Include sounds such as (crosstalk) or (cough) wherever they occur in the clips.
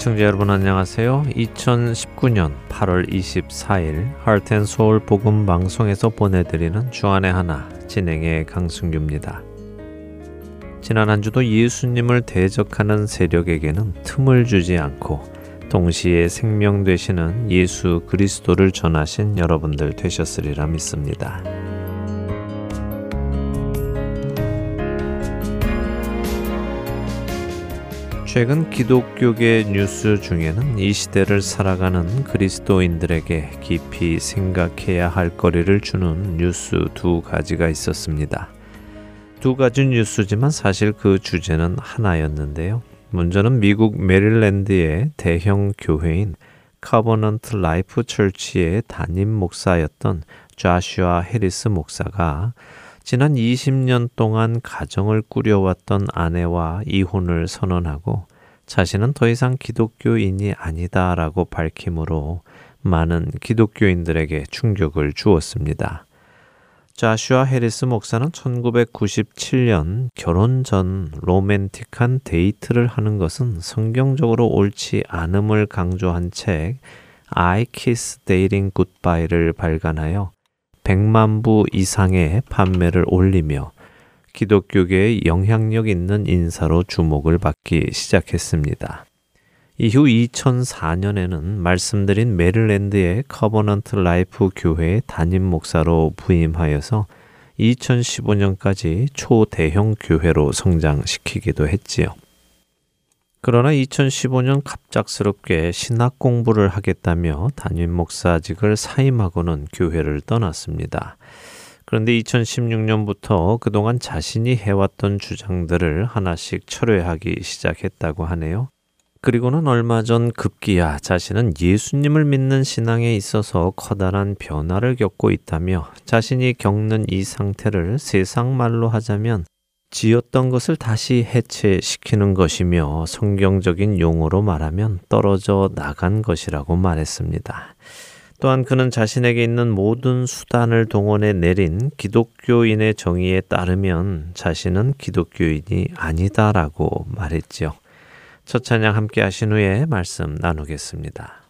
애청자 여러분 안녕하세요. 2019년 8월 24일 하트앤소울 복음 방송에서 보내드리는 주안의 하나 진행의 강승규입니다. 지난 한 주도 예수님을 대적하는 세력에게는 틈을 주지 않고 동시에 생명 되시는 예수 그리스도를 전하신 여러분들 되셨으리라 믿습니다. 최근 기독교계 뉴스 중에는 이 시대를 살아가는 그리스도인들에게 깊이 생각해야 할 거리를 주는 뉴스 두 가지가 있었습니다. 두 가지 뉴스지만 사실 그 주제는 하나였는데요. 먼저는 미국 메릴랜드의 대형 교회인 Covenant Life Church의 담임 목사였던 조슈아 해리스 목사가 지난 20년 동안 가정을 꾸려왔던 아내와 이혼을 선언하고 자신은 더 이상 기독교인이 아니다라고 밝힘으로 많은 기독교인들에게 충격을 주었습니다. 자슈아 해리스 목사는 1997년 결혼 전 로맨틱한 데이트를 하는 것은 성경적으로 옳지 않음을 강조한 책 I Kiss Dating Goodbye를 발간하여 100만 부 이상의 판매를 올리며 기독교계의 영향력 있는 인사로 주목을 받기 시작했습니다. 이후 2004년에는 말씀드린 메릴랜드의 Covenant Life 교회의 담임 목사로 부임하여서 2015년까지 초대형 교회로 성장시키기도 했지요. 그러나 2015년 갑작스럽게 신학 공부를 하겠다며 담임 목사직을 사임하고는 교회를 떠났습니다. 그런데 2016년부터 그동안 자신이 해왔던 주장들을 하나씩 철회하기 시작했다고 하네요. 그리고는 얼마 전 급기야 자신은 예수님을 믿는 신앙에 있어서 커다란 변화를 겪고 있다며 자신이 겪는 이 상태를 세상 말로 하자면 지었던 것을 다시 해체시키는 것이며 성경적인 용어로 말하면 떨어져 나간 것이라고 말했습니다. 또한 그는 자신에게 있는 모든 수단을 동원해 내린 기독교인의 정의에 따르면 자신은 기독교인이 아니다라고 말했지요. 첫 찬양 함께 하신 후에 말씀 나누겠습니다.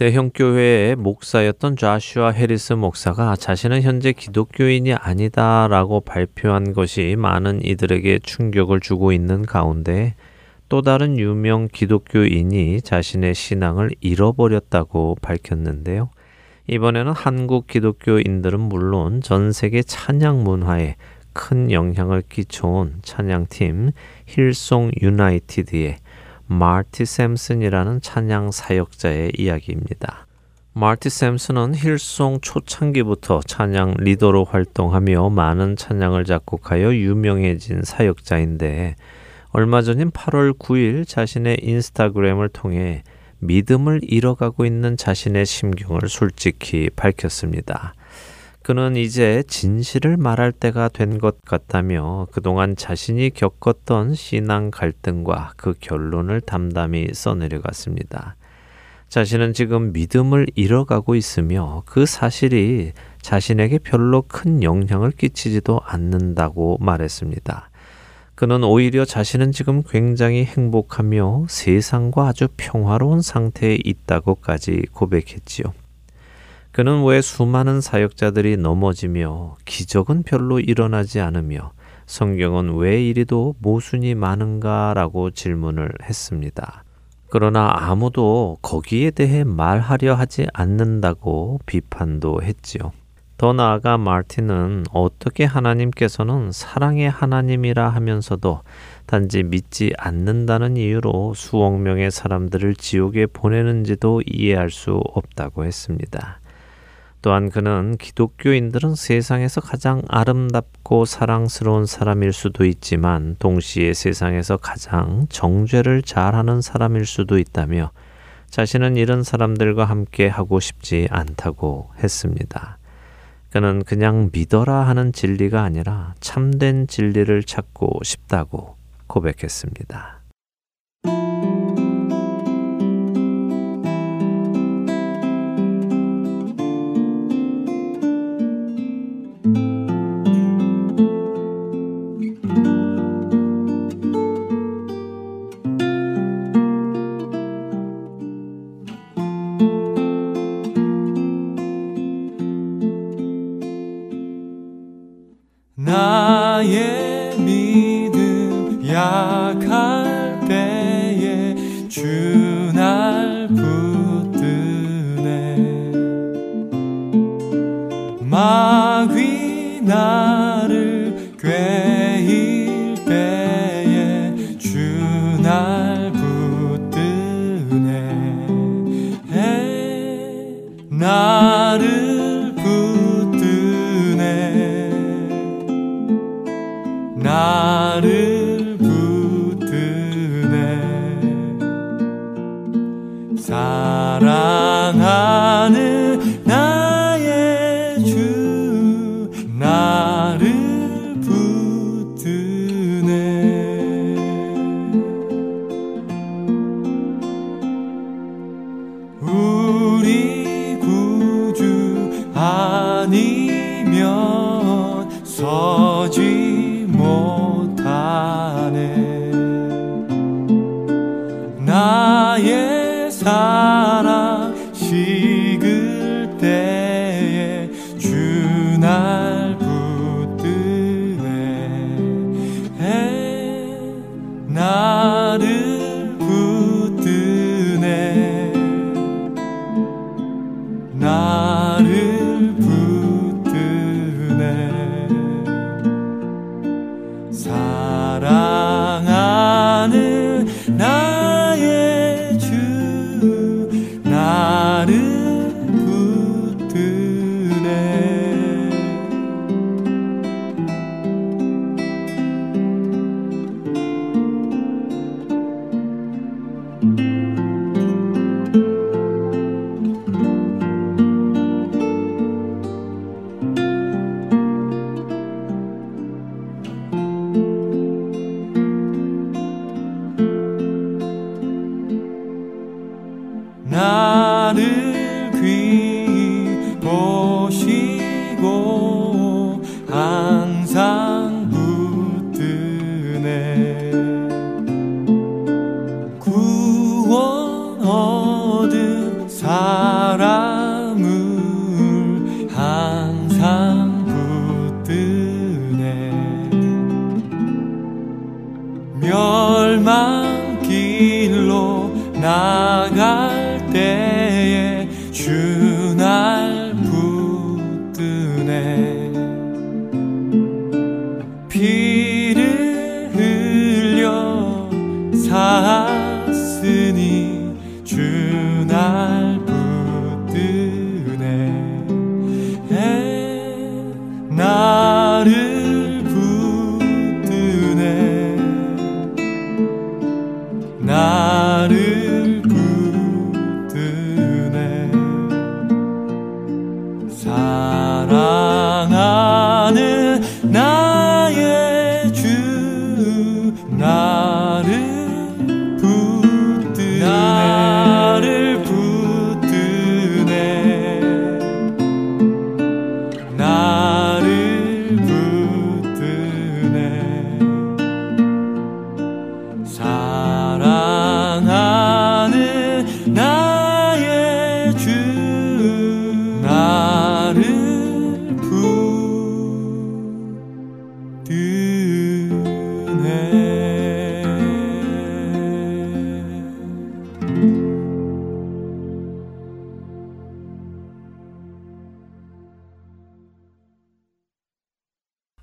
대형 교회의 목사였던 좌슈아 해리스 목사가 자신은 현재 기독교인이 아니다라고 발표한 것이 많은 이들에게 충격을 주고 있는 가운데 또 다른 유명 기독교인이 자신의 신앙을 잃어버렸다고 밝혔는데요. 이번에는 한국 기독교인들은 물론 전 세계 찬양 문화에 큰 영향을 끼쳐온 찬양팀 힐송 유나이티드의 마티 샘슨이라는 찬양 사역자의 이야기입니다. 마티 샘슨은 힐송 초창기부터 찬양 리더로 활동하며 많은 찬양을 작곡하여 유명해진 사역자인데 얼마 전인 8월 9일 자신의 인스타그램을 통해 믿음을 잃어가고 있는 자신의 심경을 솔직히 밝혔습니다. 그는 이제 진실을 말할 때가 된 것 같다며 그동안 자신이 겪었던 신앙 갈등과 그 결론을 담담히 써내려갔습니다. 자신은 지금 믿음을 잃어가고 있으며 그 사실이 자신에게 별로 큰 영향을 끼치지도 않는다고 말했습니다. 그는 오히려 자신은 지금 굉장히 행복하며 세상과 아주 평화로운 상태에 있다고까지 고백했지요. 그는 왜 수많은 사역자들이 넘어지며 기적은 별로 일어나지 않으며 성경은 왜 이리도 모순이 많은가라고 질문을 했습니다. 그러나 아무도 거기에 대해 말하려 하지 않는다고 비판도 했지요. 더 나아가 마틴은 어떻게 하나님께서는 사랑의 하나님이라 하면서도 단지 믿지 않는다는 이유로 수억 명의 사람들을 지옥에 보내는지도 이해할 수 없다고 했습니다. 또한 그는 기독교인들은 세상에서 가장 아름답고 사랑스러운 사람일 수도 있지만 동시에 세상에서 가장 정죄를 잘하는 사람일 수도 있다며 자신은 이런 사람들과 함께 하고 싶지 않다고 했습니다. 그는 그냥 믿어라 하는 진리가 아니라 참된 진리를 찾고 싶다고 고백했습니다. 구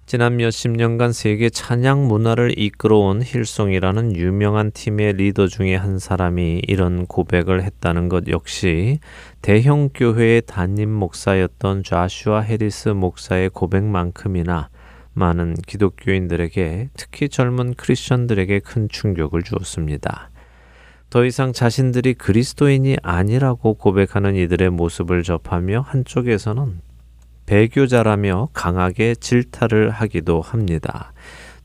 지난 몇십 년간 세계 찬양 문화를 이끌어온 힐송이라는 유명한 팀의 리더 중에 한 사람이 이런 고백을 했다는 것 역시 대형 교회의 담임 목사였던 조슈아 해리스 목사의 고백만큼이나 많은 기독교인들에게 특히 젊은 크리스천들에게 큰 충격을 주었습니다. 더 이상 자신들이 그리스도인이 아니라고 고백하는 이들의 모습을 접하며 한쪽에서는 배교자라며 강하게 질타를 하기도 합니다.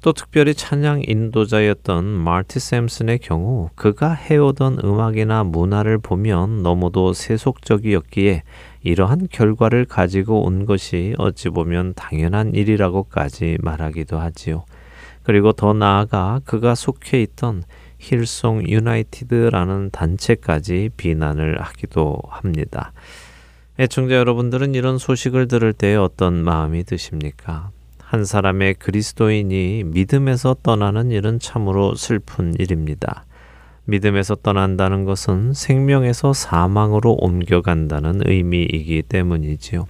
또 특별히 찬양 인도자였던 마티 샘슨의 경우 그가 해오던 음악이나 문화를 보면 너무도 세속적이었기에 이러한 결과를 가지고 온 것이 어찌 보면 당연한 일이라고까지 말하기도 하지요. 그리고 더 나아가 그가 속해 있던 힐송 유나이티드라는 단체까지 비난을 하기도 합니다. 애청자 여러분들은 이런 소식을 들을 때 어떤 마음이 드십니까? 한 사람의 그리스도인이 믿음에서 떠나는 일은 참으로 슬픈 일입니다. 믿음에서 떠난다는 것은 생명에서 사망으로 옮겨간다는 의미이기 때문이지요.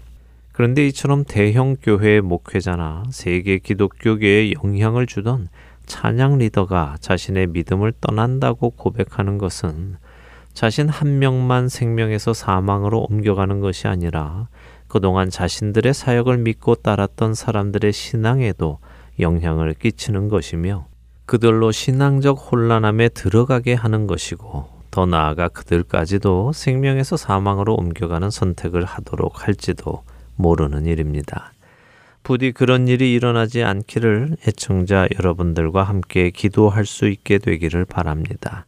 그런데 이처럼 대형 교회의 목회자나 세계 기독교계에 영향을 주던 찬양 리더가 자신의 믿음을 떠난다고 고백하는 것은 자신 한 명만 생명에서 사망으로 옮겨가는 것이 아니라 그동안 자신들의 사역을 믿고 따랐던 사람들의 신앙에도 영향을 끼치는 것이며 그들로 신앙적 혼란함에 들어가게 하는 것이고 더 나아가 그들까지도 생명에서 사망으로 옮겨가는 선택을 하도록 할지도 모르는 일입니다. 부디 그런 일이 일어나지 않기를 애청자 여러분들과 함께 기도할 수 있게 되기를 바랍니다.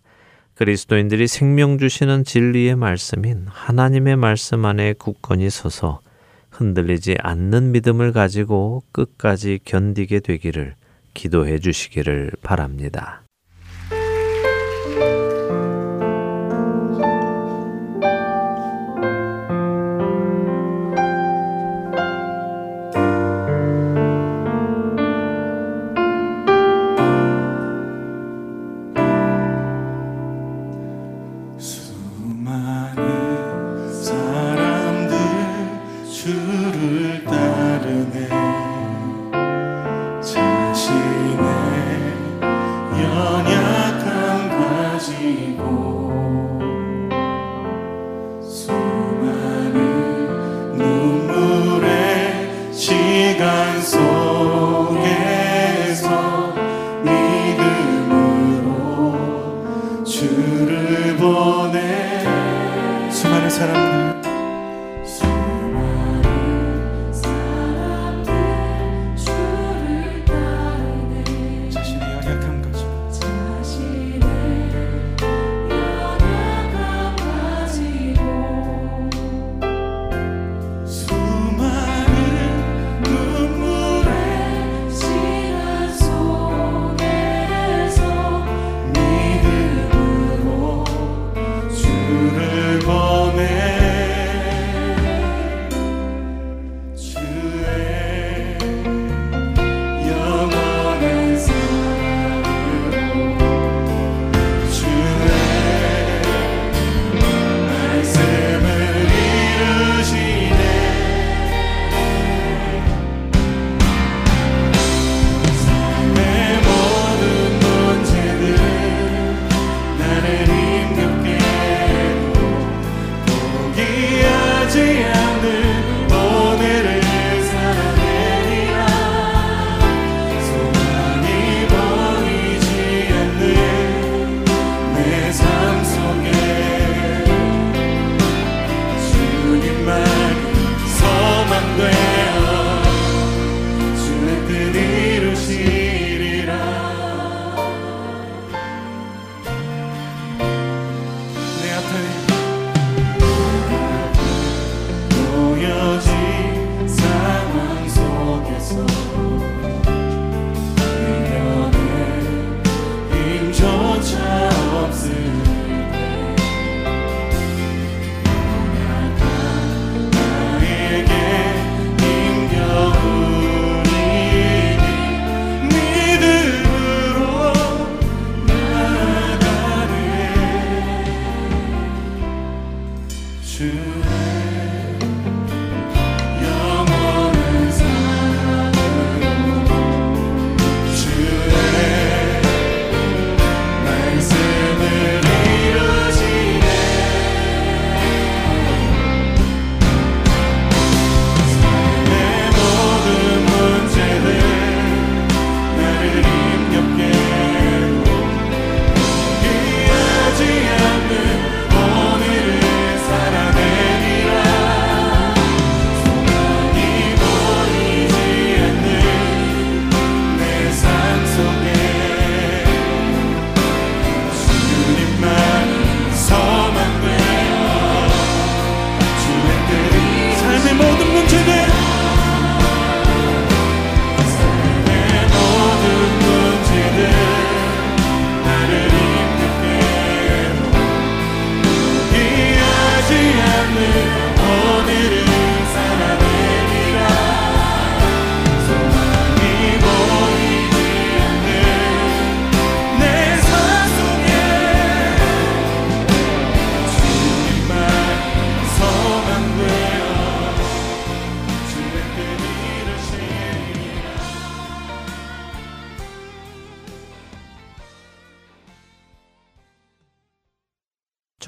그리스도인들이 생명 주시는 진리의 말씀인 하나님의 말씀 안에 굳건히 서서 흔들리지 않는 믿음을 가지고 끝까지 견디게 되기를 기도해 주시기를 바랍니다.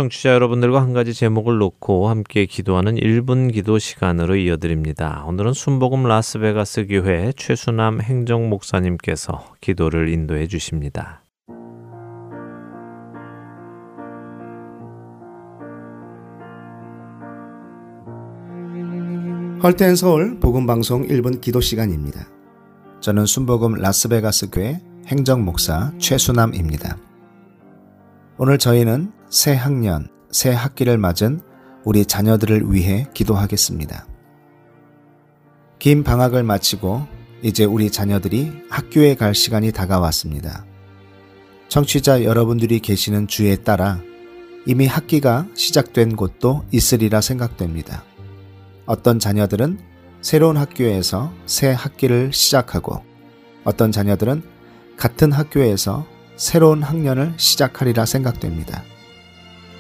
청취자 여러분들과 한 가지 제목을 놓고 함께 기도하는 1분 기도 시간으로 이어드립니다. 오늘은 순복음 라스베가스 교회 최수남 행정 목사님께서 기도를 인도해 주십니다. 헐텐 서울 복음 방송 1분 기도 시간입니다. 저는 순복음 라스베가스 교회 행정 목사 최수남입니다. 오늘 저희는 새 학년, 새 학기를 맞은 우리 자녀들을 위해 기도하겠습니다. 긴 방학을 마치고 이제 우리 자녀들이 학교에 갈 시간이 다가왔습니다. 청취자 여러분들이 계시는 주에 따라 이미 학기가 시작된 곳도 있으리라 생각됩니다. 어떤 자녀들은 새로운 학교에서 새 학기를 시작하고 어떤 자녀들은 같은 학교에서 새로운 학년을 시작하리라 생각됩니다.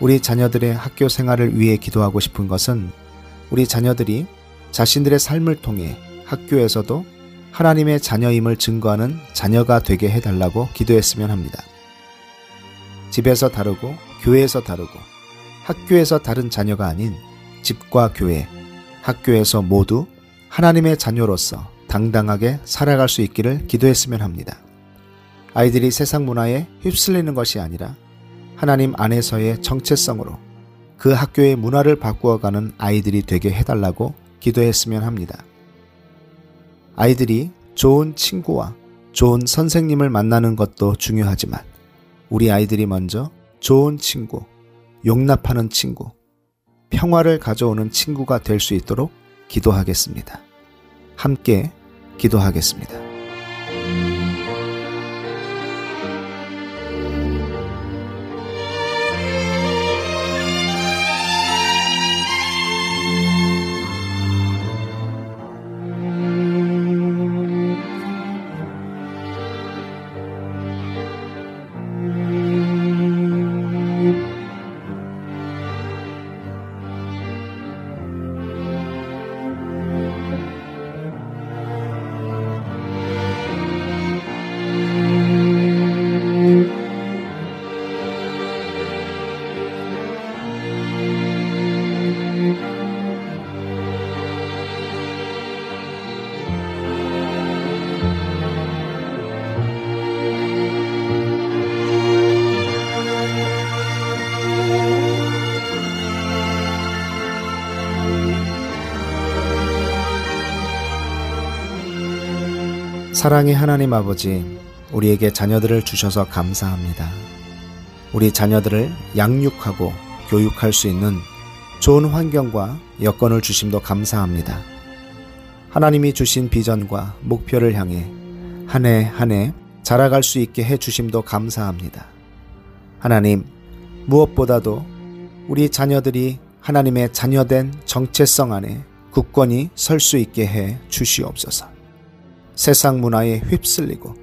우리 자녀들의 학교 생활을 위해 기도하고 싶은 것은 우리 자녀들이 자신들의 삶을 통해 학교에서도 하나님의 자녀임을 증거하는 자녀가 되게 해달라고 기도했으면 합니다. 집에서 다르고 교회에서 다르고 학교에서 다른 자녀가 아닌 집과 교회, 학교에서 모두 하나님의 자녀로서 당당하게 살아갈 수 있기를 기도했으면 합니다. 아이들이 세상 문화에 휩쓸리는 것이 아니라 하나님 안에서의 정체성으로 그 학교의 문화를 바꾸어가는 아이들이 되게 해달라고 기도했으면 합니다. 아이들이 좋은 친구와 좋은 선생님을 만나는 것도 중요하지만 우리 아이들이 먼저 좋은 친구, 용납하는 친구, 평화를 가져오는 친구가 될 수 있도록 기도하겠습니다. 함께 기도하겠습니다. 사랑의 하나님 아버지, 우리에게 자녀들을 주셔서 감사합니다. 우리 자녀들을 양육하고 교육할 수 있는 좋은 환경과 여건을 주심도 감사합니다. 하나님이 주신 비전과 목표를 향해 한 해 한 해 자라갈 수 있게 해 주심도 감사합니다. 하나님, 무엇보다도 우리 자녀들이 하나님의 자녀된 정체성 안에 굳건히 설 수 있게 해 주시옵소서. 세상 문화에 휩쓸리고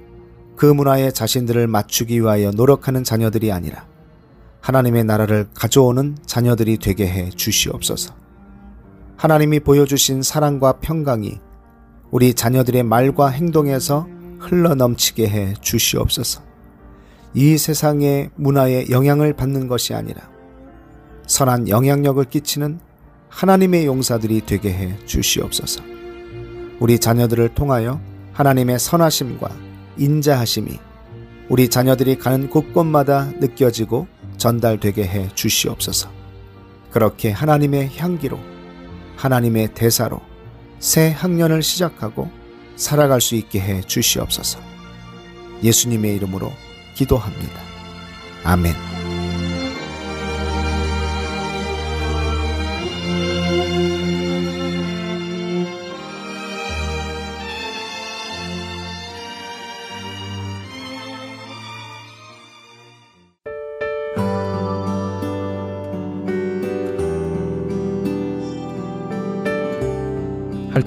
그 문화에 자신들을 맞추기 위하여 노력하는 자녀들이 아니라 하나님의 나라를 가져오는 자녀들이 되게 해 주시옵소서. 하나님이 보여주신 사랑과 평강이 우리 자녀들의 말과 행동에서 흘러 넘치게 해 주시옵소서. 이 세상의 문화에 영향을 받는 것이 아니라 선한 영향력을 끼치는 하나님의 용사들이 되게 해 주시옵소서. 우리 자녀들을 통하여 하나님의 선하심과 인자하심이 우리 자녀들이 가는 곳곳마다 느껴지고 전달되게 해 주시옵소서. 그렇게 하나님의 향기로 하나님의 대사로 새 학년을 시작하고 살아갈 수 있게 해 주시옵소서. 예수님의 이름으로 기도합니다. 아멘.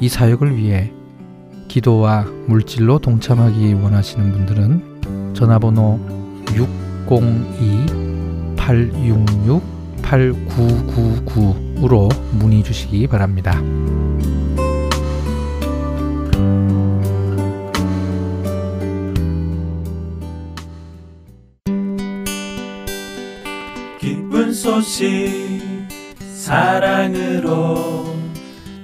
이 사역을 위해 기도와 물질로 동참하기 원하시는 분들은 전화번호 602-866-8999으로 문의 주시기 바랍니다. 기쁜 소식 사랑으로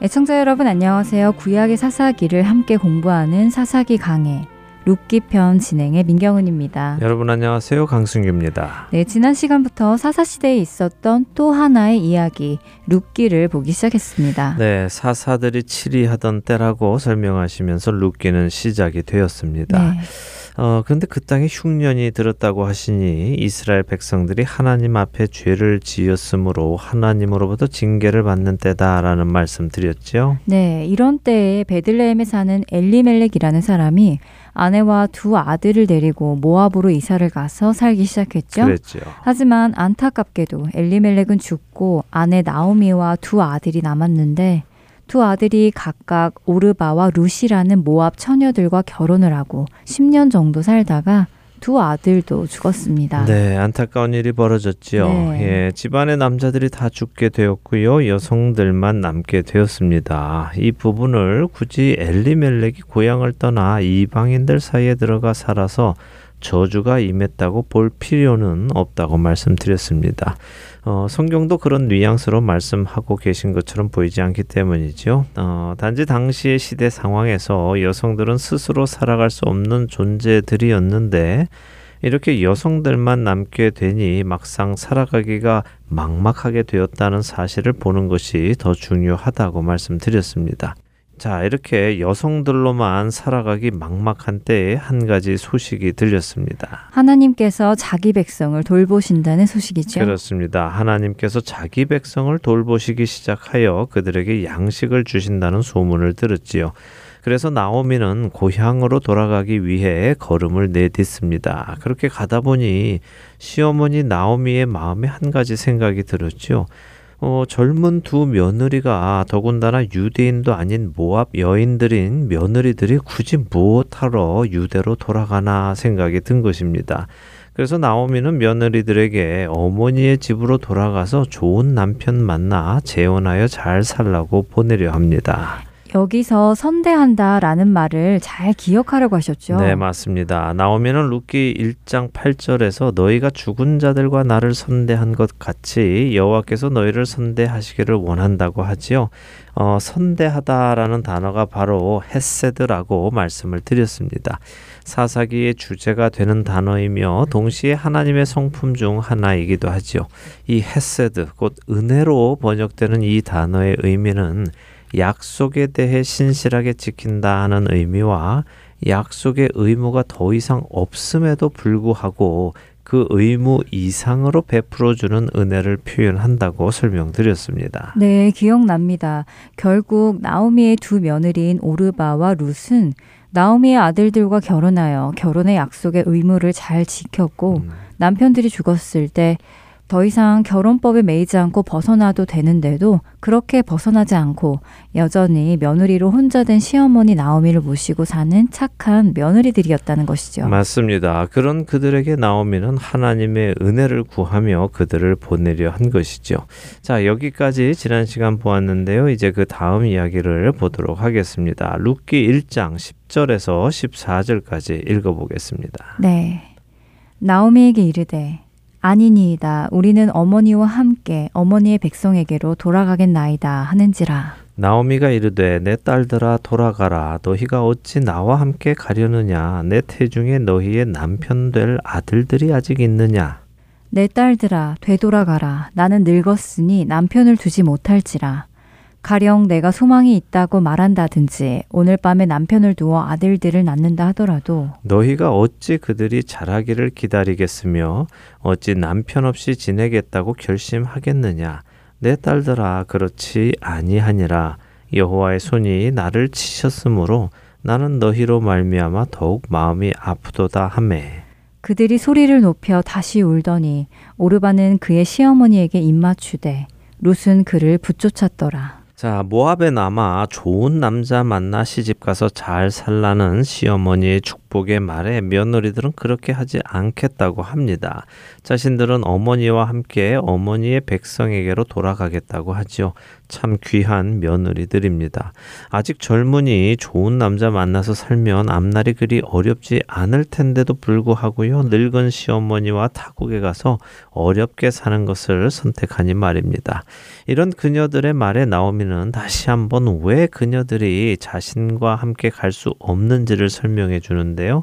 애청자 여러분 안녕하세요. 구약의 사사기를 함께 공부하는 사사기 강해 룻기 편 진행의 민경은입니다. 여러분 안녕하세요. 강승규입니다. 네, 지난 시간부터 사사 시대에 있었던 또 하나의 이야기 룻기를 보기 시작했습니다. 네, 사사들이 치리하던 때라고 설명하시면서 룻기는 시작이 되었습니다. 네. 어, 근데 그 땅에 흉년이 들었다고 하시니 이스라엘 백성들이 하나님 앞에 죄를 지었으므로 하나님으로부터 징계를 받는 때다라는 말씀 드렸죠. 네, 이런 때에 베들레헴에 사는 엘리멜렉이라는 사람이 아내와 두 아들을 데리고 모압으로 이사를 가서 살기 시작했죠. 그랬죠. 하지만 안타깝게도 엘리멜렉은 죽고 아내 나오미와 두 아들이 남았는데 두 아들이 각각 오르바와 루시라는 모압 처녀들과 결혼을 하고 10년 정도 살다가 두 아들도 죽었습니다. 네, 안타까운 일이 벌어졌지요. 네. 예, 집안의 남자들이 다 죽게 되었고요. 여성들만 남게 되었습니다. 이 부분을 굳이 엘리멜렉이 고향을 떠나 이방인들 사이에 들어가 살아서 저주가 임했다고 볼 필요는 없다고 말씀드렸습니다. 어, 성경도 그런 뉘앙스로 말씀하고 계신 것처럼 보이지 않기 때문이죠. 어, 단지 당시의 시대 상황에서 여성들은 스스로 살아갈 수 없는 존재들이었는데 이렇게 여성들만 남게 되니 막상 살아가기가 막막하게 되었다는 사실을 보는 것이 더 중요하다고 말씀드렸습니다. 자, 이렇게 여성들로만 살아가기 막막한 때에 한 가지 소식이 들렸습니다. 하나님께서 자기 백성을 돌보신다는 소식이죠. 그렇습니다. 하나님께서 자기 백성을 돌보시기 시작하여 그들에게 양식을 주신다는 소문을 들었지요. 그래서 나오미는 고향으로 돌아가기 위해 걸음을 내딛습니다. 그렇게 가다 보니 시어머니 나오미의 마음에 한 가지 생각이 들었죠. 어, 젊은 두 며느리가 더군다나 유대인도 아닌 모압 여인들인 며느리들이 굳이 무엇하러 유대로 돌아가나 생각이 든 것입니다. 그래서 나오미는 며느리들에게 어머니의 집으로 돌아가서 좋은 남편 만나 재혼하여 잘 살라고 보내려 합니다. 여기서 선대한다라는 말을 잘 기억하려고 하셨죠. 네, 맞습니다. 나오미는 룻기 1장 8절에서 너희가 죽은 자들과 나를 선대한 것 같이 여호와께서 너희를 선대하시기를 원한다고 하지요. 어, 선대하다라는 단어가 바로 헤세드라고 말씀을 드렸습니다. 사사기의 주제가 되는 단어이며 동시에 하나님의 성품 중 하나이기도 하지요. 이 헤세드, 곧 은혜로 번역되는 이 단어의 의미는 약속에 대해 신실하게 지킨다 하는 의미와 약속의 의무가 더 이상 없음에도 불구하고 그 의무 이상으로 베풀어주는 은혜를 표현한다고 설명드렸습니다. 네, 기억납니다. 결국 나오미의 두 며느리인 오르바와 룻은 나오미의 아들들과 결혼하여 결혼의 약속의 의무를 잘 지켰고 음. 남편들이 죽었을 때 더 이상 결혼법에 매이지 않고 벗어나도 되는데도 그렇게 벗어나지 않고 여전히 며느리로 혼자 된 시어머니 나오미를 모시고 사는 착한 며느리들이었다는 것이죠. 맞습니다. 그런 그들에게 나오미는 하나님의 은혜를 구하며 그들을 보내려 한 것이죠. 자, 여기까지 지난 시간 보았는데요. 이제 그 다음 이야기를 보도록 하겠습니다. 룻기 1장 10절에서 14절까지 읽어 보겠습니다. 네. 나오미에게 이르되 아니니이다. 우리는 어머니와 함께 어머니의 백성에게로 돌아가겠나이다 하는지라. 나오미가 이르되 내 딸들아 돌아가라 너희가 어찌 나와 함께 가려느냐 내 태중에 너희의 남편 될 아들들이 아직 있느냐 내 딸들아 되돌아가라. 나는 늙었으니 남편을 두지 못할지라. 가령 내가 소망이 있다고 말한다든지 오늘 밤에 남편을 두어 아들들을 낳는다 하더라도 너희가 어찌 그들이 자라기를 기다리겠으며 어찌 남편 없이 지내겠다고 결심하겠느냐? 내 딸들아 그렇지 아니하니라. 여호와의 손이 나를 치셨으므로 나는 너희로 말미암아 더욱 마음이 아프도다 하매. 그들이 소리를 높여 다시 울더니 오르바는 그의 시어머니에게 입맞추되 룻은 그를 붙쫓았더라. 자, 모압에 남아 좋은 남자 만나 시집 가서 잘 살라는 시어머니의 축복 의 말에 며느리들은 그렇게 하지 않겠다고 합니다. 자신들은 어머니와 함께 어머니의 백성에게로 돌아가겠다고 하지요. 참 귀한 며느리들입니다. 아직 젊으니 좋은 남자 만나서 살면 앞날이 그리 어렵지 않을 텐데도 불구하고요. 늙은 시어머니와 타국에 가서 어렵게 사는 것을 선택하니 말입니다. 이런 그녀들의 말에 나오미는 다시 한번 왜 그녀들이 자신과 함께 갈 수 없는지를 설명해 주는데 요.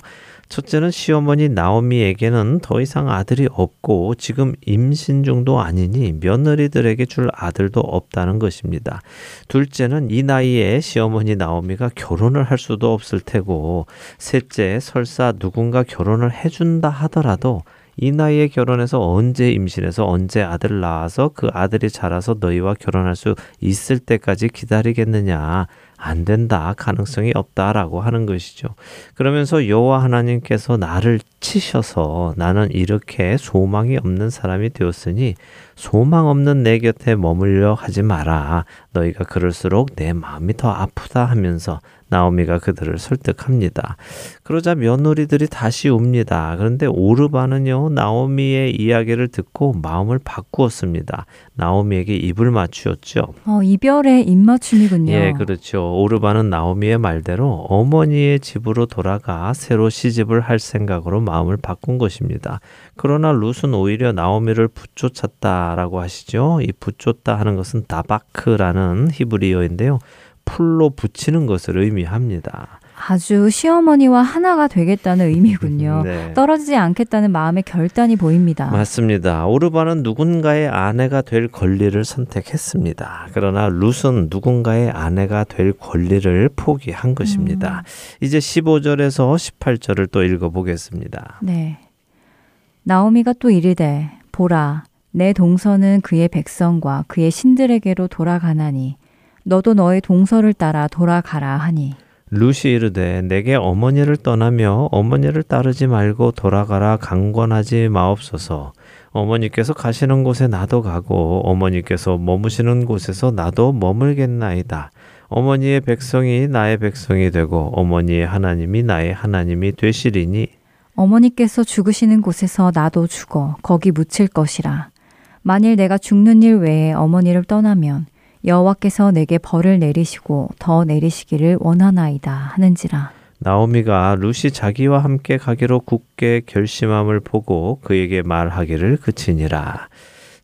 첫째는 시어머니 나오미에게는 더 이상 아들이 없고 지금 임신 중도 아니니 며느리들에게 줄 아들도 없다는 것입니다. 둘째는 이 나이에 시어머니 나오미가 결혼을 할 수도 없을 테고 셋째 설사 누군가 결혼을 해준다 하더라도 이 나이에 결혼해서 언제 임신해서 언제 아들 낳아서 그 아들이 자라서 너희와 결혼할 수 있을 때까지 기다리겠느냐 안 된다 가능성이 없다라고 하는 것이죠. 그러면서 여호와 하나님께서 나를 치셔서 나는 이렇게 소망이 없는 사람이 되었으니 소망 없는 내 곁에 머물려 하지 마라. 너희가 그럴수록 내 마음이 더 아프다 하면서 나오미가 그들을 설득합니다. 그러자 며느리들이 다시 옵니다. 그런데 오르바는요, 나오미의 이야기를 듣고 마음을 바꾸었습니다. 나오미에게 입을 맞추었죠. 어, 이별의 입맞춤이군요. 예, 그렇죠. 오르바는 나오미의 말대로 어머니의 집으로 돌아가 새로 시집을 할 생각으로 마 음을 바꾼 것입니다. 그러나 룻은 오히려 나오미를 붙쫓았다라고 하시죠. 이 붙쫓다 하는 것은 다바크라는 히브리어인데요. 풀로 붙이는 것을 의미합니다. 아주 시어머니와 하나가 되겠다는 의미군요. (laughs) 네. 떨어지지 않겠다는 마음의 결단이 보입니다. 맞습니다. 오르바는 누군가의 아내가 될 권리를 선택했습니다. 그러나 룻은 누군가의 아내가 될 권리를 포기한 것입니다. 이제 15절에서 18절을 또 읽어보겠습니다. 네. 나오미가 또 이르되 보라 내 동서는 그의 백성과 그의 신들에게로 돌아가나니 너도 너의 동서를 따라 돌아가라 하니 룻이 이르되 내게 어머니를 떠나며 어머니를 따르지 말고 돌아가라 강권하지 마옵소서. 어머니께서 가시는 곳에 나도 가고 어머니께서 머무시는 곳에서 나도 머물겠나이다. 어머니의 백성이 나의 백성이 되고 어머니의 하나님이 나의 하나님이 되시리니 어머니께서 죽으시는 곳에서 나도 죽어 거기 묻힐 것이라. 만일 내가 죽는 일 외에 어머니를 떠나면 여호와께서 내게 벌을 내리시고 더 내리시기를 원하나이다 하는지라. 나오미가 룻이 자기와 함께 가기로 굳게 결심함을 보고 그에게 말하기를 그치니라.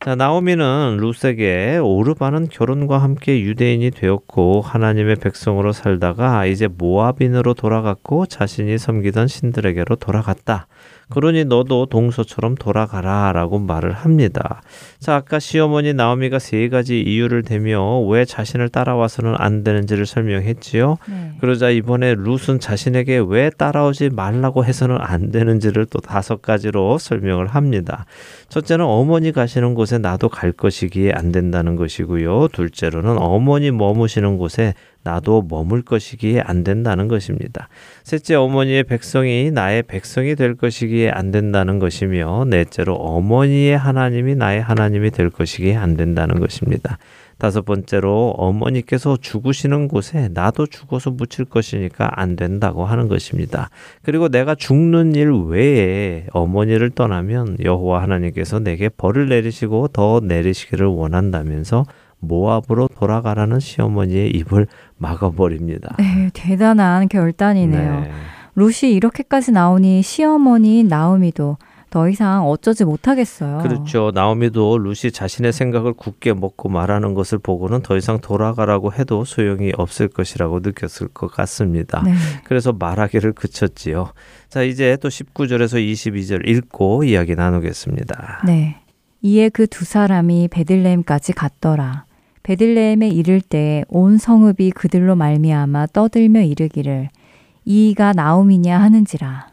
자, 나오미는 룻에게 오르바는 결혼과 함께 유대인이 되었고 하나님의 백성으로 살다가 이제 모압인으로 돌아갔고 자신이 섬기던 신들에게로 돌아갔다. 그러니 너도 동서처럼 돌아가라 라고 말을 합니다. 자, 아까 시어머니 나오미가 세 가지 이유를 대며 왜 자신을 따라와서는 안 되는지를 설명했지요. 네. 그러자 이번에 룻은 자신에게 왜 따라오지 말라고 해서는 안 되는지를 또 다섯 가지로 설명을 합니다. 첫째는 어머니 가시는 곳에 나도 갈 것이기에 안 된다는 것이고요. 둘째로는 어머니 머무시는 곳에 나도 머물 것이기에 안 된다는 것입니다. 셋째 어머니의 백성이 나의 백성이 될 것이기에 안 된다는 것이며 넷째로 어머니의 하나님이 나의 하나님이 될 것이기에 안 된다는 것입니다. 다섯 번째로 어머니께서 죽으시는 곳에 나도 죽어서 묻힐 것이니까 안 된다고 하는 것입니다. 그리고 내가 죽는 일 외에 어머니를 떠나면 여호와 하나님께서 내게 벌을 내리시고 더 내리시기를 원한다면서 모압으로 돌아가라는 시어머니의 입을 막아버립니다. 네, 대단한 결단이네요. 네. 루시 이렇게까지 나오니 시어머니 나오미도 더 이상 어쩌지 못하겠어요. 그렇죠. 나오미도 루시 자신의 생각을 굳게 먹고 말하는 것을 보고는 더 이상 돌아가라고 해도 소용이 없을 것이라고 느꼈을 것 같습니다. 네. 그래서 말하기를 그쳤지요. 자, 이제 또 19절에서 22절 읽고 이야기 나누겠습니다. 네. 이에 그 두 사람이 베들레헴까지 갔더라. 베들레헴에 이를 때온 성읍이 그들로 말미암아 떠들며 이르기를 이가 나옴이냐 하는지라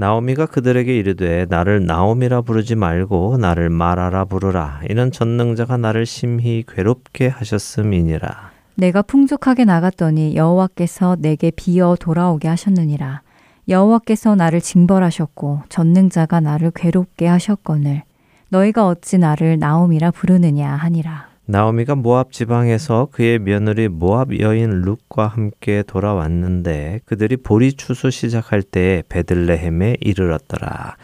나오미가 그들에게 이르되 나를 나오미라 부르지 말고 나를 마라라 부르라. 이는 전능자가 나를 심히 괴롭게 하셨음이니라. 내가 풍족하게 나갔더니 여호와께서 내게 비어 돌아오게 하셨느니라. 여호와께서 나를 징벌하셨고 전능자가 나를 괴롭게 하셨거늘. 너희가 어찌 나를 나오미라 부르느냐 하니라 나오미가 모압 지방에서 그의 며느리 모압 여인 룻과 함께 돌아왔는데 그들이 보리 추수 시작할 때 베들레헴에 이르렀더라.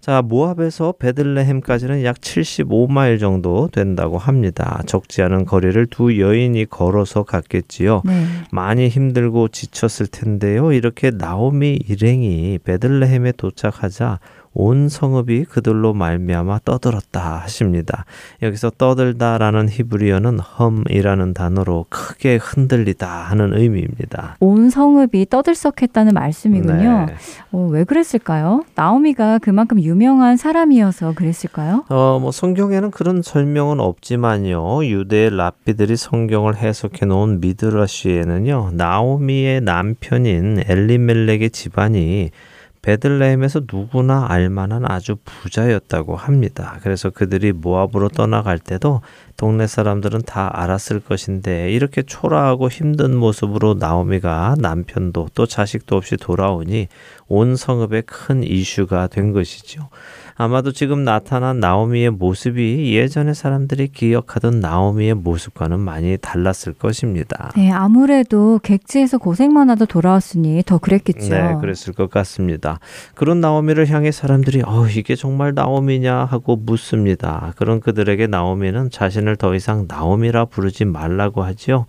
자, 모압에서 베들레헴까지는 약 75마일 정도 된다고 합니다. 적지 않은 거리를 두 여인이 걸어서 갔겠지요. 네. 많이 힘들고 지쳤을 텐데요. 이렇게 나오미 일행이 베들레헴에 도착하자 온 성읍이 그들로 말미암아 떠들었다 하십니다. 여기서 떠들다라는 히브리어는 험이라는 단어로 크게 흔들리다 하는 의미입니다. 온 성읍이 떠들썩했다는 말씀이군요. 네. 어, 왜 그랬을까요? 나오미가 그만큼 유명한 사람이어서 그랬을까요? 어, 뭐 성경에는 그런 설명은 없지만요. 유대 랍비들이 성경을 해석해 놓은 미드라시에는요. 나오미의 남편인 엘리멜렉의 집안이 베들레헴에서 누구나 알만한 아주 부자였다고 합니다. 그래서 그들이 모압으로 떠나갈 때도 동네 사람들은 다 알았을 것인데 이렇게 초라하고 힘든 모습으로 나오미가 남편도 또 자식도 없이 돌아오니 온 성읍에 큰 이슈가 된 것이죠. 아마도 지금 나타난 나오미의 모습이 예전의 사람들이 기억하던 나오미의 모습과는 많이 달랐을 것입니다. 네, 아무래도 객지에서 고생만 하다 돌아왔으니 더 그랬겠죠. 네, 그랬을 것 같습니다. 그런 나오미를 향해 사람들이 어, 이게 정말 나오미냐 하고 묻습니다. 그런 그들에게 나오미는 자신을 더 이상 나오미라 부르지 말라고 하지요.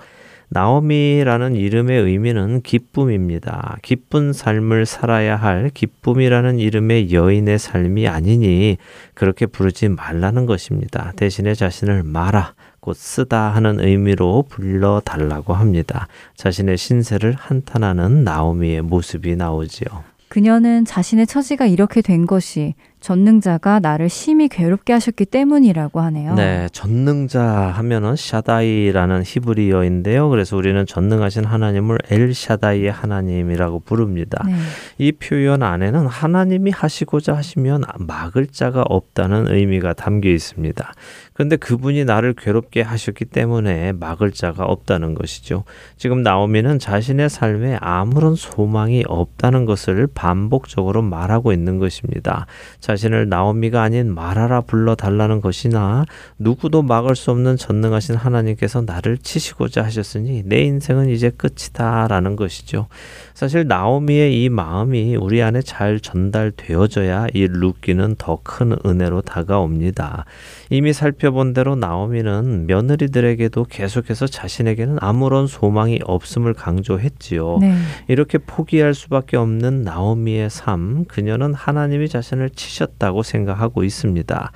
나오미라는 이름의 의미는 기쁨입니다. 기쁜 삶을 살아야 할 기쁨이라는 이름의 여인의 삶이 아니니 그렇게 부르지 말라는 것입니다. 대신에 자신을 마라, 곧 쓰다 하는 의미로 불러 달라고 합니다. 자신의 신세를 한탄하는 나오미의 모습이 나오지요. 그녀는 자신의 처지가 이렇게 된 것이 전능자가 나를 심히 괴롭게 하셨기 때문이라고 하네요. 네, 전능자 하면은 샤다이라는 히브리어인데요. 그래서 우리는 전능하신 하나님을 엘 샤다이의 하나님이라고 부릅니다. 네. 이 표현 안에는 하나님이 하시고자 하시면 막을 자가 없다는 의미가 담겨 있습니다. 그런데 그분이 나를 괴롭게 하셨기 때문에 막을 자가 없다는 것이죠. 지금 나오미는 자신의 삶에 아무런 소망이 없다는 것을 반복적으로 말하고 있는 것입니다. 자신을 나오미가 아닌 말하라 불러 달라는 것이나 누구도 막을 수 없는 전능하신 하나님께서 나를 치시고자 하셨으니 내 인생은 이제 끝이다 라는 것이죠. 사실 나오미의 이 마음이 우리 안에 잘 전달되어져야 이 룻기는 더 큰 은혜로 다가옵니다. 이미 살펴 본 대로 나오미는 며느리들에게도 계속해서 자신에게는 아무런 소망이 없음을 강조했지요. 네. 이렇게 포기할 수밖에 없는 나오미의 삶, 그녀는 하나님이 자신을 치셨다고 생각하고 있습니다.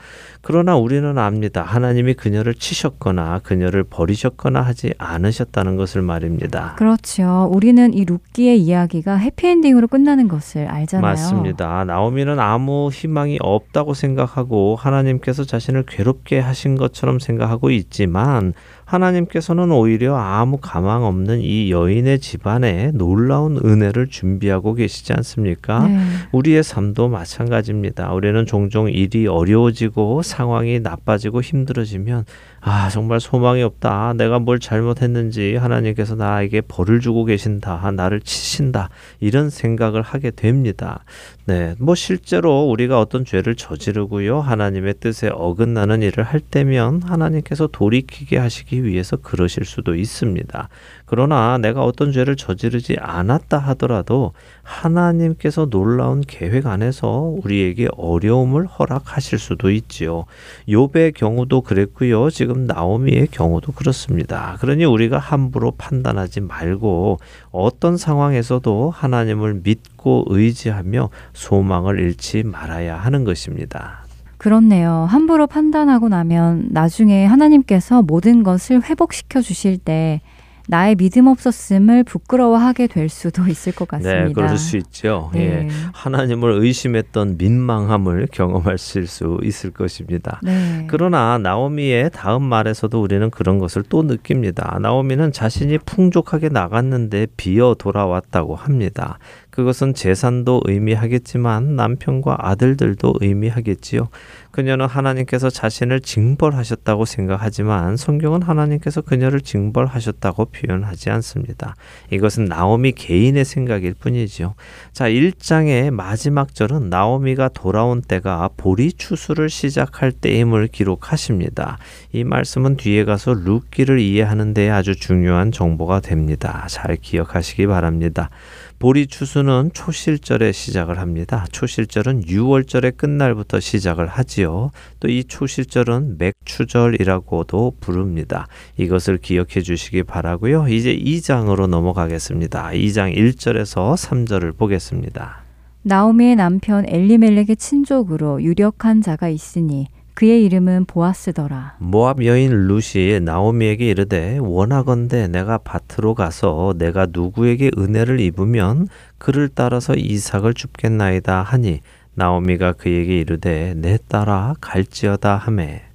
그러나 우리는 압니다. 하나님이 그녀를 치셨거나 그녀를 버리셨거나 하지 않으셨다는 것을 말입니다. 그렇죠. 우리는 이 룻기의 이야기가 해피엔딩으로 끝나는 것을 알잖아요. 맞습니다. 나오미는 아무 희망이 없다고 생각하고 하나님께서 자신을 괴롭게 하신 것처럼 생각하고 있지만 하나님께서는 오히려 아무 가망 없는 이 여인의 집안에 놀라운 은혜를 준비하고 계시지 않습니까? 네. 우리의 삶도 마찬가지입니다. 우리는 종종 일이 어려워지고 상황이 나빠지고 힘들어지면 아, 정말 소망이 없다. 내가 뭘 잘못했는지 하나님께서 나에게 벌을 주고 계신다. 나를 치신다. 이런 생각을 하게 됩니다. 네. 뭐 실제로 우리가 어떤 죄를 저지르고요. 하나님의 뜻에 어긋나는 일을 할 때면 하나님께서 돌이키게 하시기 위해서 그러실 수도 있습니다. 그러나 내가 어떤 죄를 저지르지 않았다 하더라도 하나님께서 놀라운 계획 안에서 우리에게 어려움을 허락하실 수도 있지요. 욥의 경우도 그랬고요. 지금 나오미의 경우도 그렇습니다. 그러니 우리가 함부로 판단하지 말고 어떤 상황에서도 하나님을 믿고 의지하며 소망을 잃지 말아야 하는 것입니다. 그렇네요. 함부로 판단하고 나면 나중에 하나님께서 모든 것을 회복시켜 주실 때 나의 믿음 없었음을 부끄러워하게 될 수도 (laughs) 있을 것 같습니다. 네, 그럴 수 있죠. 네. 예. 하나님을 의심했던 민망함을 경험하실 수 있을 것입니다. 네. 그러나 나오미의 다음 말에서도 우리는 그런 것을 또 느낍니다. 나오미는 자신이 풍족하게 나갔는데 비어 돌아왔다고 합니다. 그것은 재산도 의미하겠지만 남편과 아들들도 의미하겠지요. 그녀는 하나님께서 자신을 징벌하셨다고 생각하지만 성경은 하나님께서 그녀를 징벌하셨다고 표현하지 않습니다. 이것은 나오미 개인의 생각일 뿐이죠. 자, 1장의 마지막 절은 나오미가 돌아온 때가 보리 추수를 시작할 때임을 기록하십니다. 이 말씀은 뒤에 가서 룻기를 이해하는 데 아주 중요한 정보가 됩니다. 잘 기억하시기 바랍니다. 보리 추수는 초실절에 시작을 합니다. 초실절은 유월절의 끝날부터 시작을 하지요. 또 이 초실절은 맥추절이라고도 부릅니다. 이것을 기억해 주시기 바라고요. 이제 2장으로 넘어가겠습니다. 2장 1절에서 3절을 보겠습니다. 나오미의 남편 엘리멜렉의 친족으로 유력한 자가 있으니 그의 이름은 보아스더라. 모압 여인 룻이 나오미에게 이르되 원하건대 내가 밭으로 가서 내가 누구에게 은혜를 입으면 그를 따라서 이삭을 줍겠나이다 하니 나오미가 그에게 이르되 내 따라 갈지어다 하매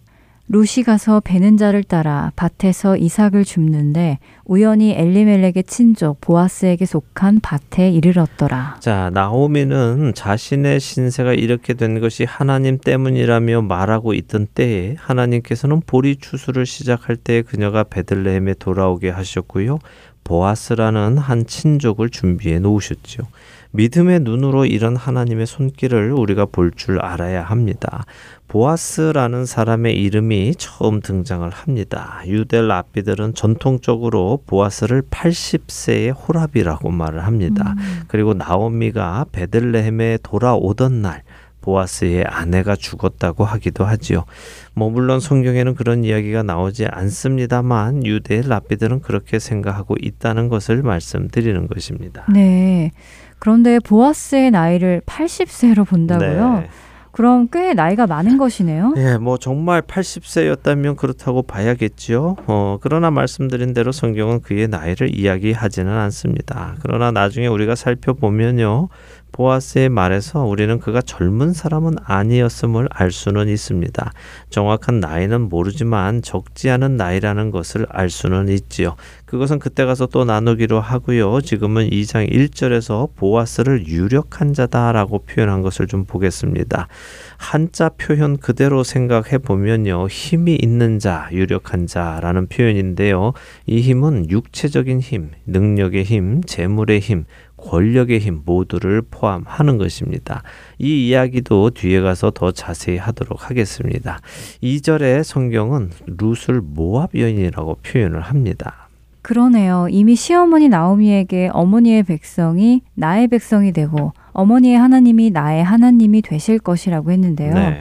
루시 가서 베는 자를 따라 밭에서 이삭을 줍는데 우연히 엘리멜렉의 친족 보아스에게 속한 밭에 이르렀더라. 자, 나오미는 자신의 신세가 이렇게 된 것이 하나님 때문이라며 말하고 있던 때에 하나님께서는 보리 추수를 시작할 때 그녀가 베들레헴에 돌아오게 하셨고요. 보아스라는 한 친족을 준비해 놓으셨죠. 믿음의 눈으로 이런 하나님의 손길을 우리가 볼 줄 알아야 합니다. 보아스라는 사람의 이름이 처음 등장을 합니다. 유대 랍비들은 전통적으로 보아스를 80세의 호랍이라고 말을 합니다. 음. 그리고 나오미가 베들레헴에 돌아오던 날 보아스의 아내가 죽었다고 하기도 하지요. 뭐 물론 성경에는 그런 이야기가 나오지 않습니다만 유대 랍비들은 그렇게 생각하고 있다는 것을 말씀드리는 것입니다. 네. 그런데 보아스의 나이를 80세로 본다고요? 네. 그럼 꽤 나이가 많은 것이네요. 예, 뭐 정말 80세였다면 그렇다고 봐야겠지요. 어, 그러나 말씀드린 대로 성경은 그의 나이를 이야기하지는 않습니다. 그러나 나중에 우리가 살펴보면요. 보아스의 말에서 우리는 그가 젊은 사람은 아니었음을 알 수는 있습니다. 정확한 나이는 모르지만 적지 않은 나이라는 것을 알 수는 있지요. 그것은 그때 가서 또 나누기로 하고요. 지금은 2장 1절에서 보아스를 유력한 자다라고 표현한 것을 좀 보겠습니다. 한자 표현 그대로 생각해 보면요. 힘이 있는 자, 유력한 자라는 표현인데요. 이 힘은 육체적인 힘, 능력의 힘, 재물의 힘, 권력의 힘 모두를 포함하는 것입니다. 이 이야기도 뒤에 가서 더 자세히 하도록 하겠습니다. 2절에 성경은 룻을 모압 여인이라고 표현을 합니다. 그러네요. 이미 시어머니 나오미에게 어머니의 백성이 나의 백성이 되고 어머니의 하나님이 나의 하나님이 되실 것이라고 했는데요. 네.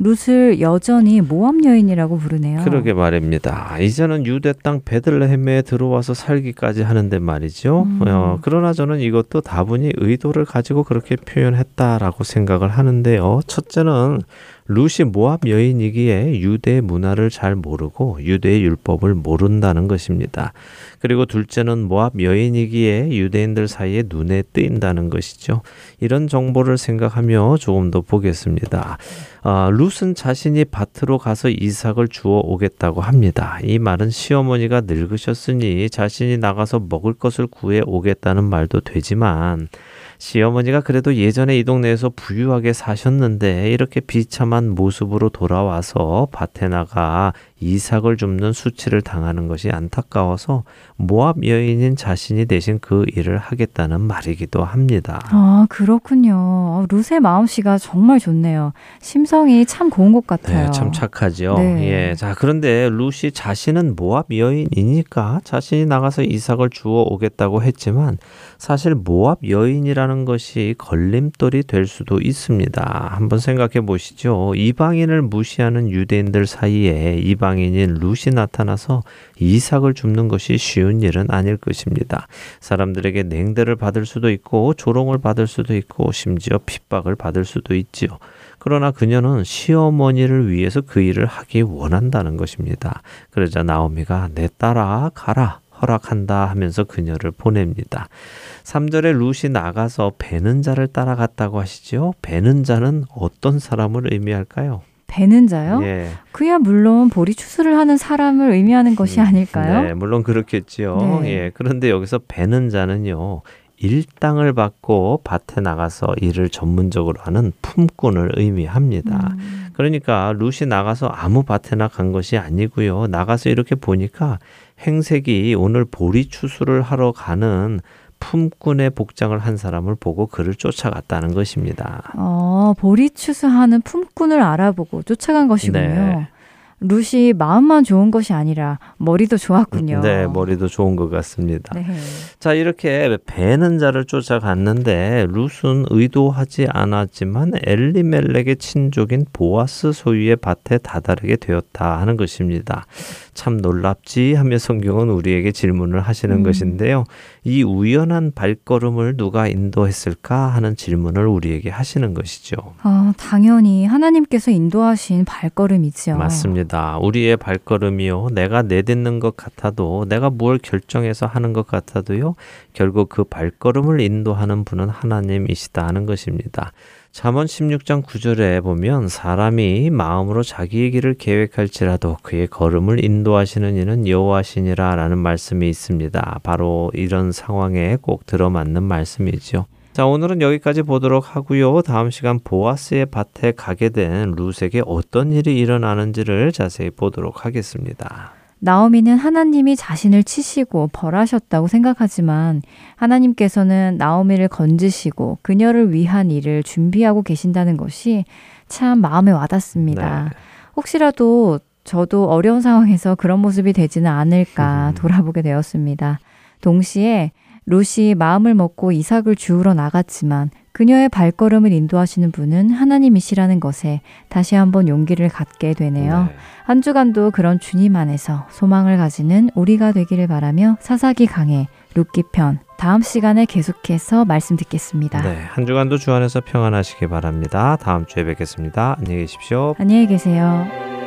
룻을 여전히 모함 여인이라고 부르네요. 그러게 말입니다. 이제는 유대 땅 베들레헴에 들어와서 살기까지 하는데 말이죠. 음. 어, 그러나 저는 이것도 다분히 의도를 가지고 그렇게 표현했다라고 생각을 하는데요. 첫째는 루시 모압 여인이기에 유대 문화를 잘 모르고 유대의 율법을 모른다는 것입니다. 그리고 둘째는 모압 여인이기에 유대인들 사이에 눈에 띄인다는 것이죠. 이런 정보를 생각하며 조금 더 보겠습니다. 아, 룻은 자신이 밭으로 가서 이삭을 주워 오겠다고 합니다. 이 말은 시어머니가 늙으셨으니 자신이 나가서 먹을 것을 구해 오겠다는 말도 되지만 시어머니가 그래도 예전에 이 동네에서 부유하게 사셨는데 이렇게 비참한 모습으로 돌아와서 밭에 나가 이삭을 줍는 수치를 당하는 것이 안타까워서 모압 여인인 자신이 대신 그 일을 하겠다는 말이기도 합니다. 아, 그렇군요. 룻의 마음씨가 정말 좋네요. 심성이 참 고운 것 같아요. 네, 참 착하죠. 네. 예. 자, 그런데 룻이 자신은 모압 여인이니까 자신이 나가서 이삭을 주워 오겠다고 했지만 사실 모압 여인이라는 것이 걸림돌이 될 수도 있습니다. 한번 생각해 보시죠. 이방인을 무시하는 유대인들 사이에 이방 인인 룻이 나타나서 이삭을 줍는 것이 쉬운 일은 아닐 것입니다. 사람들에게 냉대를 받을 수도 있고 조롱을 받을 수도 있고 심지어 핍박을 받을 수도 있지요. 그러나 그녀는 시어머니를 위해서 그 일을 하기 원한다는 것입니다. 그러자 나오미가 내 딸아 가라 허락한다 하면서 그녀를 보냅니다. 3절에 룻이 나가서 배는 자를 따라갔다고 하시죠. 배는 자는 어떤 사람을 의미할까요? 배는 자요? 예. 그야 물론 보리 추수를 하는 사람을 의미하는 것이 음, 아닐까요? 네, 물론 그렇겠지요. 네. 예. 그런데 여기서 배는 자는요. 일당을 받고 밭에 나가서 일을 전문적으로 하는 품꾼을 의미합니다. 음. 그러니까 룻이 나가서 아무 밭에나 간 것이 아니고요. 나가서 이렇게 보니까 행색이 오늘 보리 추수를 하러 가는 품꾼의 복장을 한 사람을 보고 그를 쫓아갔다는 것입니다. 어, 보리 추수하는 품꾼을 알아보고 쫓아간 것이군요. 네. 루시 마음만 좋은 것이 아니라 머리도 좋았군요. 네, 머리도 좋은 것 같습니다. 네. 자, 이렇게 배는 자를 쫓아갔는데 룻은 의도하지 않았지만 엘리멜렉의 친족인 보아스 소유의 밭에 다다르게 되었다 하는 것입니다. 참 놀랍지 하며 성경은 우리에게 질문을 하시는 음. 것인데요. 이 우연한 발걸음을 누가 인도했을까 하는 질문을 우리에게 하시는 것이죠. 아, 당연히 하나님께서 인도하신 발걸음이죠. 맞습니다. 우리의 발걸음이요. 내가 내딛는 것 같아도 내가 무엇 결정해서 하는 것 같아도요. 결국 그 발걸음을 인도하는 분은 하나님이시다 하는 것입니다. 잠언 16장 9절에 보면 사람이 마음으로 자기의 길을 계획할지라도 그의 걸음을 인도하시는 이는 여호와시니라라는 말씀이 있습니다. 바로 이런 상황에 꼭 들어맞는 말씀이죠. 자, 오늘은 여기까지 보도록 하고요. 다음 시간 보아스의 밭에 가게 된 룻에게 어떤 일이 일어나는지를 자세히 보도록 하겠습니다. 나오미는 하나님이 자신을 치시고 벌하셨다고 생각하지만 하나님께서는 나오미를 건지시고 그녀를 위한 일을 준비하고 계신다는 것이 참 마음에 와닿습니다. 네. 혹시라도 저도 어려운 상황에서 그런 모습이 되지는 않을까 음. 돌아보게 되었습니다. 동시에 롯이 마음을 먹고 이삭을 주우러 나갔지만 그녀의 발걸음을 인도하시는 분은 하나님이시라는 것에 다시 한번 용기를 갖게 되네요. 네. 한 주간도 그런 주님 안에서 소망을 가지는 우리가 되기를 바라며 사사기 강해 룻기편 다음 시간에 계속해서 말씀 듣겠습니다. 네, 한 주간도 주 안에서 평안하시기 바랍니다. 다음 주에 뵙겠습니다. 안녕히 계십시오. 안녕히 계세요.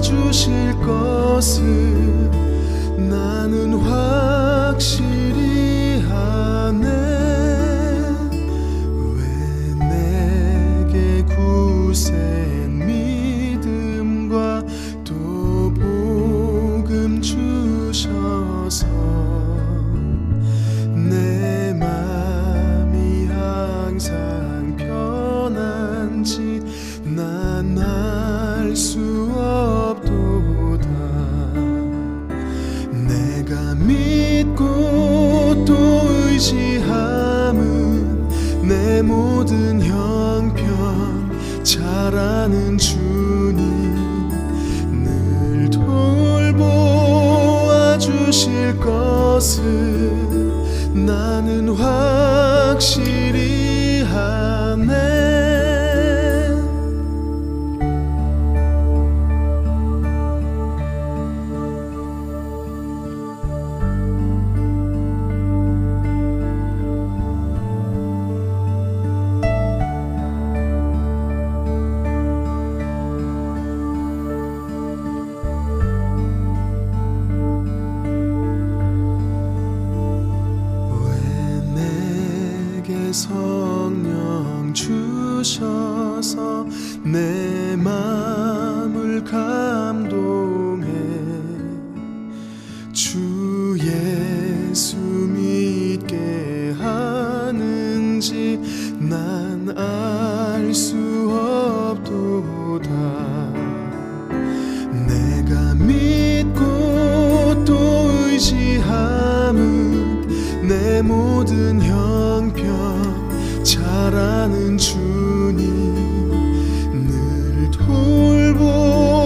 주실 것을 나 잘하는 주님 늘 돌보아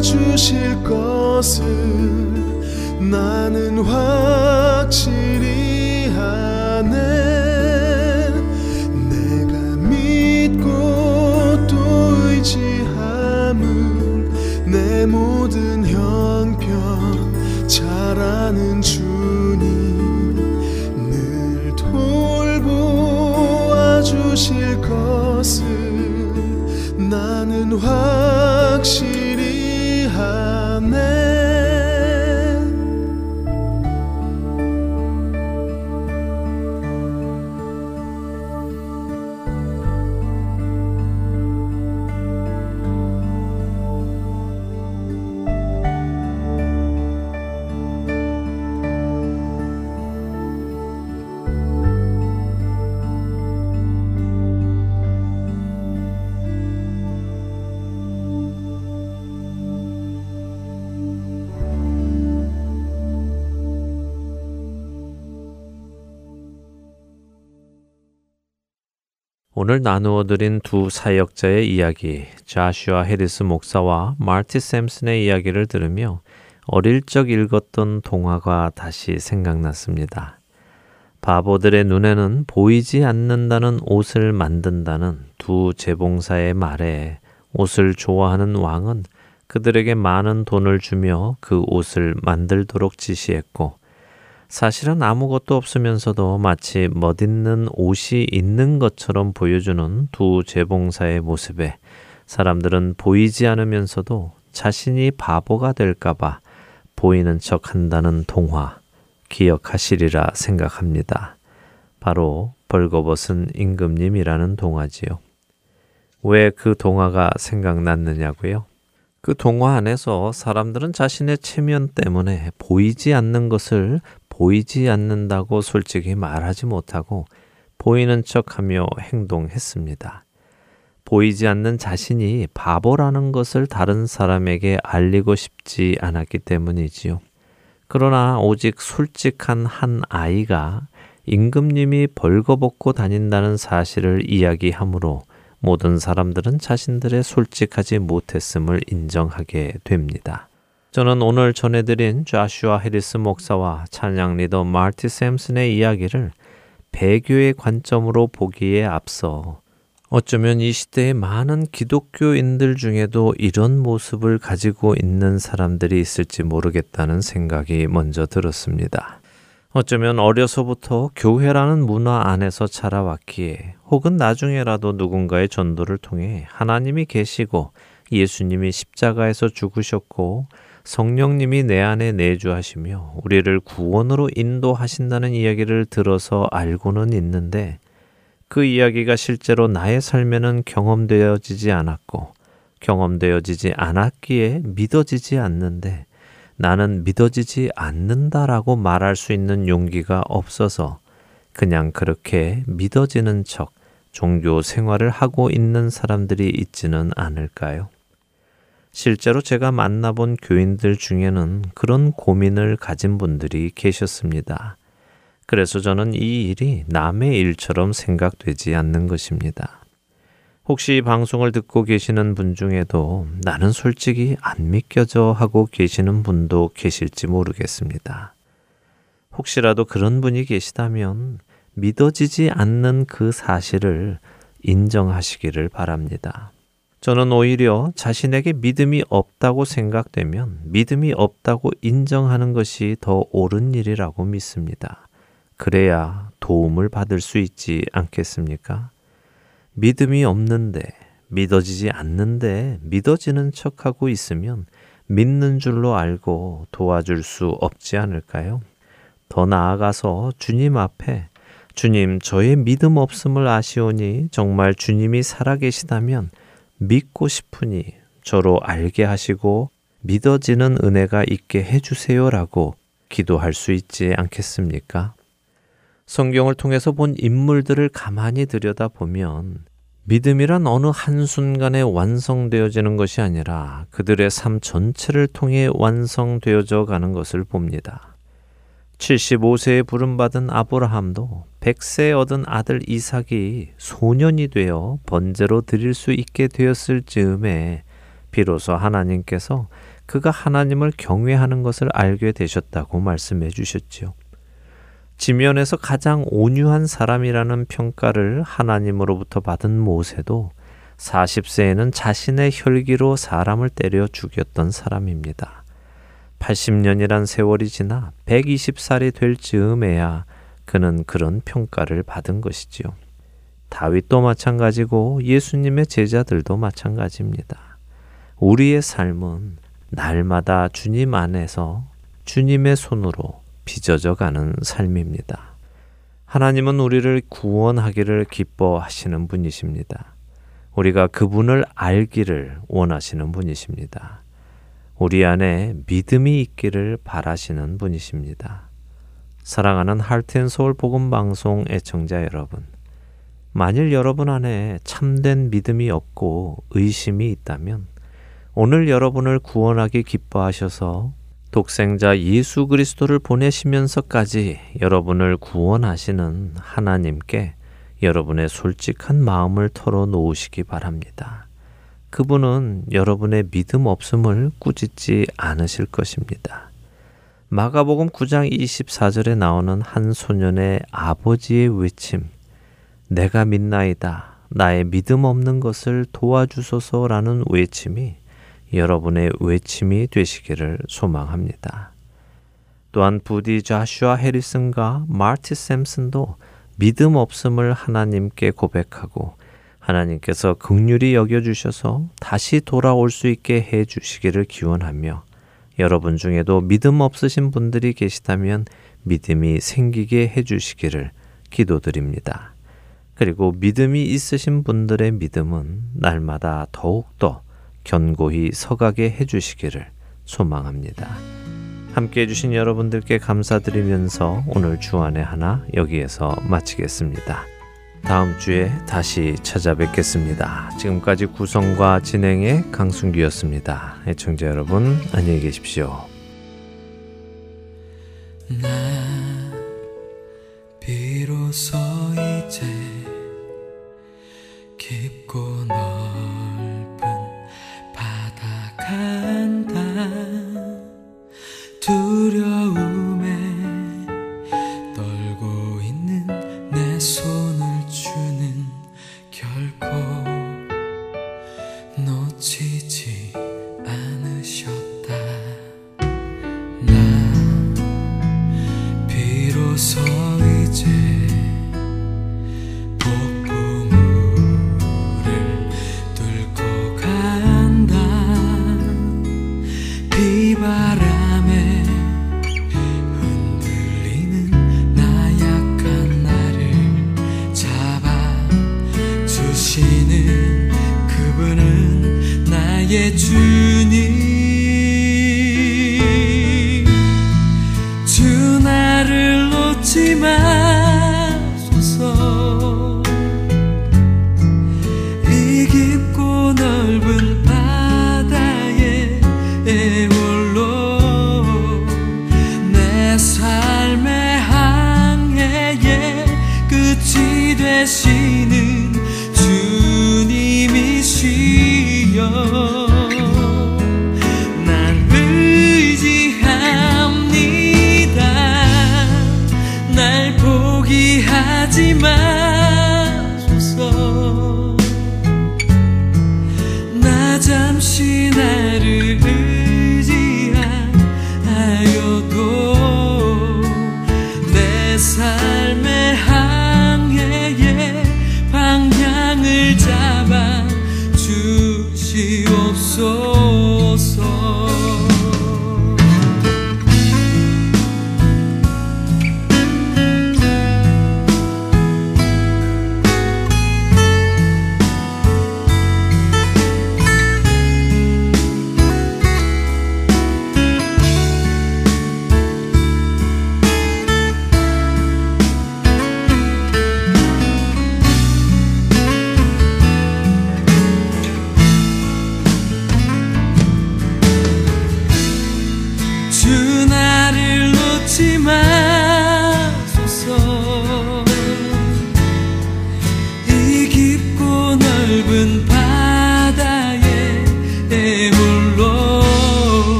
주실 것을 나는 확실 오늘 나누어 드린 두 사역자의 이야기, 자슈아 해리스 목사와 마티 샘슨의 이야기를 들으며 어릴 적 읽었던 동화가 다시 생각났습니다. 바보들의 눈에는 보이지 않는다는 옷을 만든다는 두 재봉사의 말에 옷을 좋아하는 왕은 그들에게 많은 돈을 주며 그 옷을 만들도록 지시했고 사실은 아무것도 없으면서도 마치 멋있는 옷이 있는 것처럼 보여주는 두 재봉사의 모습에 사람들은 보이지 않으면서도 자신이 바보가 될까봐 보이는 척 한다는 동화 기억하시리라 생각합니다. 바로 벌거벗은 임금님이라는 동화지요. 왜 그 동화가 생각났느냐고요? 그 동화 안에서 사람들은 자신의 체면 때문에 보이지 않는 것을 보이지 않는다고 솔직히 말하지 못하고 보이는 척 하며 행동했습니다. 보이지 않는 자신이 바보라는 것을 다른 사람에게 알리고 싶지 않았기 때문이지요. 그러나 오직 솔직한 한 아이가 임금님이 벌거벗고 다닌다는 사실을 이야기하므로 모든 사람들은 자신들의 솔직하지 못했음을 인정하게 됩니다. 저는 오늘 전해드린 좌슈아 해리스 목사와 찬양 리더 마티 샘슨의 이야기를 배교의 관점으로 보기에 앞서 어쩌면 이 시대의 많은 기독교인들 중에도 이런 모습을 가지고 있는 사람들이 있을지 모르겠다는 생각이 먼저 들었습니다. 어쩌면 어려서부터 교회라는 문화 안에서 자라왔기에 혹은 나중에라도 누군가의 전도를 통해 하나님이 계시고 예수님이 십자가에서 죽으셨고 성령님이 내 안에 내주하시며 우리를 구원으로 인도하신다는 이야기를 들어서 알고는 있는데 그 이야기가 실제로 나의 삶에는 경험되어지지 않았고 경험되어지지 않았기에 믿어지지 않는데 나는 믿어지지 않는다라고 말할 수 있는 용기가 없어서 그냥 그렇게 믿어지는 척 종교 생활을 하고 있는 사람들이 있지는 않을까요? 실제로 제가 만나본 교인들 중에는 그런 고민을 가진 분들이 계셨습니다. 그래서 저는 이 일이 남의 일처럼 생각되지 않는 것입니다. 혹시 방송을 듣고 계시는 분 중에도 나는 솔직히 안 믿겨져 하고 계시는 분도 계실지 모르겠습니다. 혹시라도 그런 분이 계시다면 믿어지지 않는 그 사실을 인정하시기를 바랍니다. 저는 오히려 자신에게 믿음이 없다고 생각되면 믿음이 없다고 인정하는 것이 더 옳은 일이라고 믿습니다. 그래야 도움을 받을 수 있지 않겠습니까? 믿음이 없는데, 믿어지지 않는데 믿어지는 척하고 있으면 믿는 줄로 알고 도와줄 수 없지 않을까요? 더 나아가서 주님 앞에 주님, 저의 믿음 없음을 아시오니 정말 주님이 살아계시다면 믿고 싶으니 저로 알게 하시고 믿어지는 은혜가 있게 해주세요라고 기도할 수 있지 않겠습니까? 성경을 통해서 본 인물들을 가만히 들여다보면 믿음이란 어느 한순간에 완성되어지는 것이 아니라 그들의 삶 전체를 통해 완성되어져 가는 것을 봅니다. 75세에 부름받은 아브라함도 100세 얻은 아들 이삭이 소년이 되어 번제로 드릴 수 있게 되었을 즈음에 비로소 하나님께서 그가 하나님을 경외하는 것을 알게 되셨다고 말씀해 주셨지요. 지면에서 가장 온유한 사람이라는 평가를 하나님으로부터 받은 모세도 40세에는 자신의 혈기로 사람을 때려 죽였던 사람입니다. 80년이란 세월이 지나 120살이 될 즈음에야 그는 그런 평가를 받은 것이지요. 다윗도 마찬가지고 예수님의 제자들도 마찬가지입니다. 우리의 삶은 날마다 주님 안에서 주님의 손으로 빚어져 가는 삶입니다. 하나님은 우리를 구원하기를 기뻐하시는 분이십니다. 우리가 그분을 알기를 원하시는 분이십니다. 우리 안에 믿음이 있기를 바라시는 분이십니다. 사랑하는 할텐서울 복음 방송 애청자 여러분. 만일 여러분 안에 참된 믿음이 없고 의심이 있다면 오늘 여러분을 구원하기 기뻐하셔서 독생자 예수 그리스도를 보내시면서까지 여러분을 구원하시는 하나님께 여러분의 솔직한 마음을 털어 놓으시기 바랍니다. 그분은 여러분의 믿음 없음을 꾸짖지 않으실 것입니다. 마가복음 9장 24절에 나오는 한 소년의 아버지의 외침, 내가 믿나이다. 나의 믿음 없는 것을 도와주소서라는 외침이 여러분의 외침이 되시기를 소망합니다. 또한 부디 자슈아 해리슨과 마티 샘슨도 믿음 없음을 하나님께 고백하고 하나님께서 극률이 여겨 주셔서 다시 돌아올 수 있게 해 주시기를 기원하며 여러분 중에도 믿음 없으신 분들이 계시다면 믿음이 생기게 해 주시기를 기도드립니다. 그리고 믿음이 있으신 분들의 믿음은 날마다 더욱더 견고히 서가게 해 주시기를 소망합니다. 함께 해주신 여러분들께 감사드리면서 오늘 주안의 하나 여기에서 마치겠습니다. 다음 주에 다시 찾아뵙겠습니다. 지금까지 구성과 진행의 강순기였습니다. 애청자 여러분, 안녕히 계십시오. 나 비로소 이제 마소서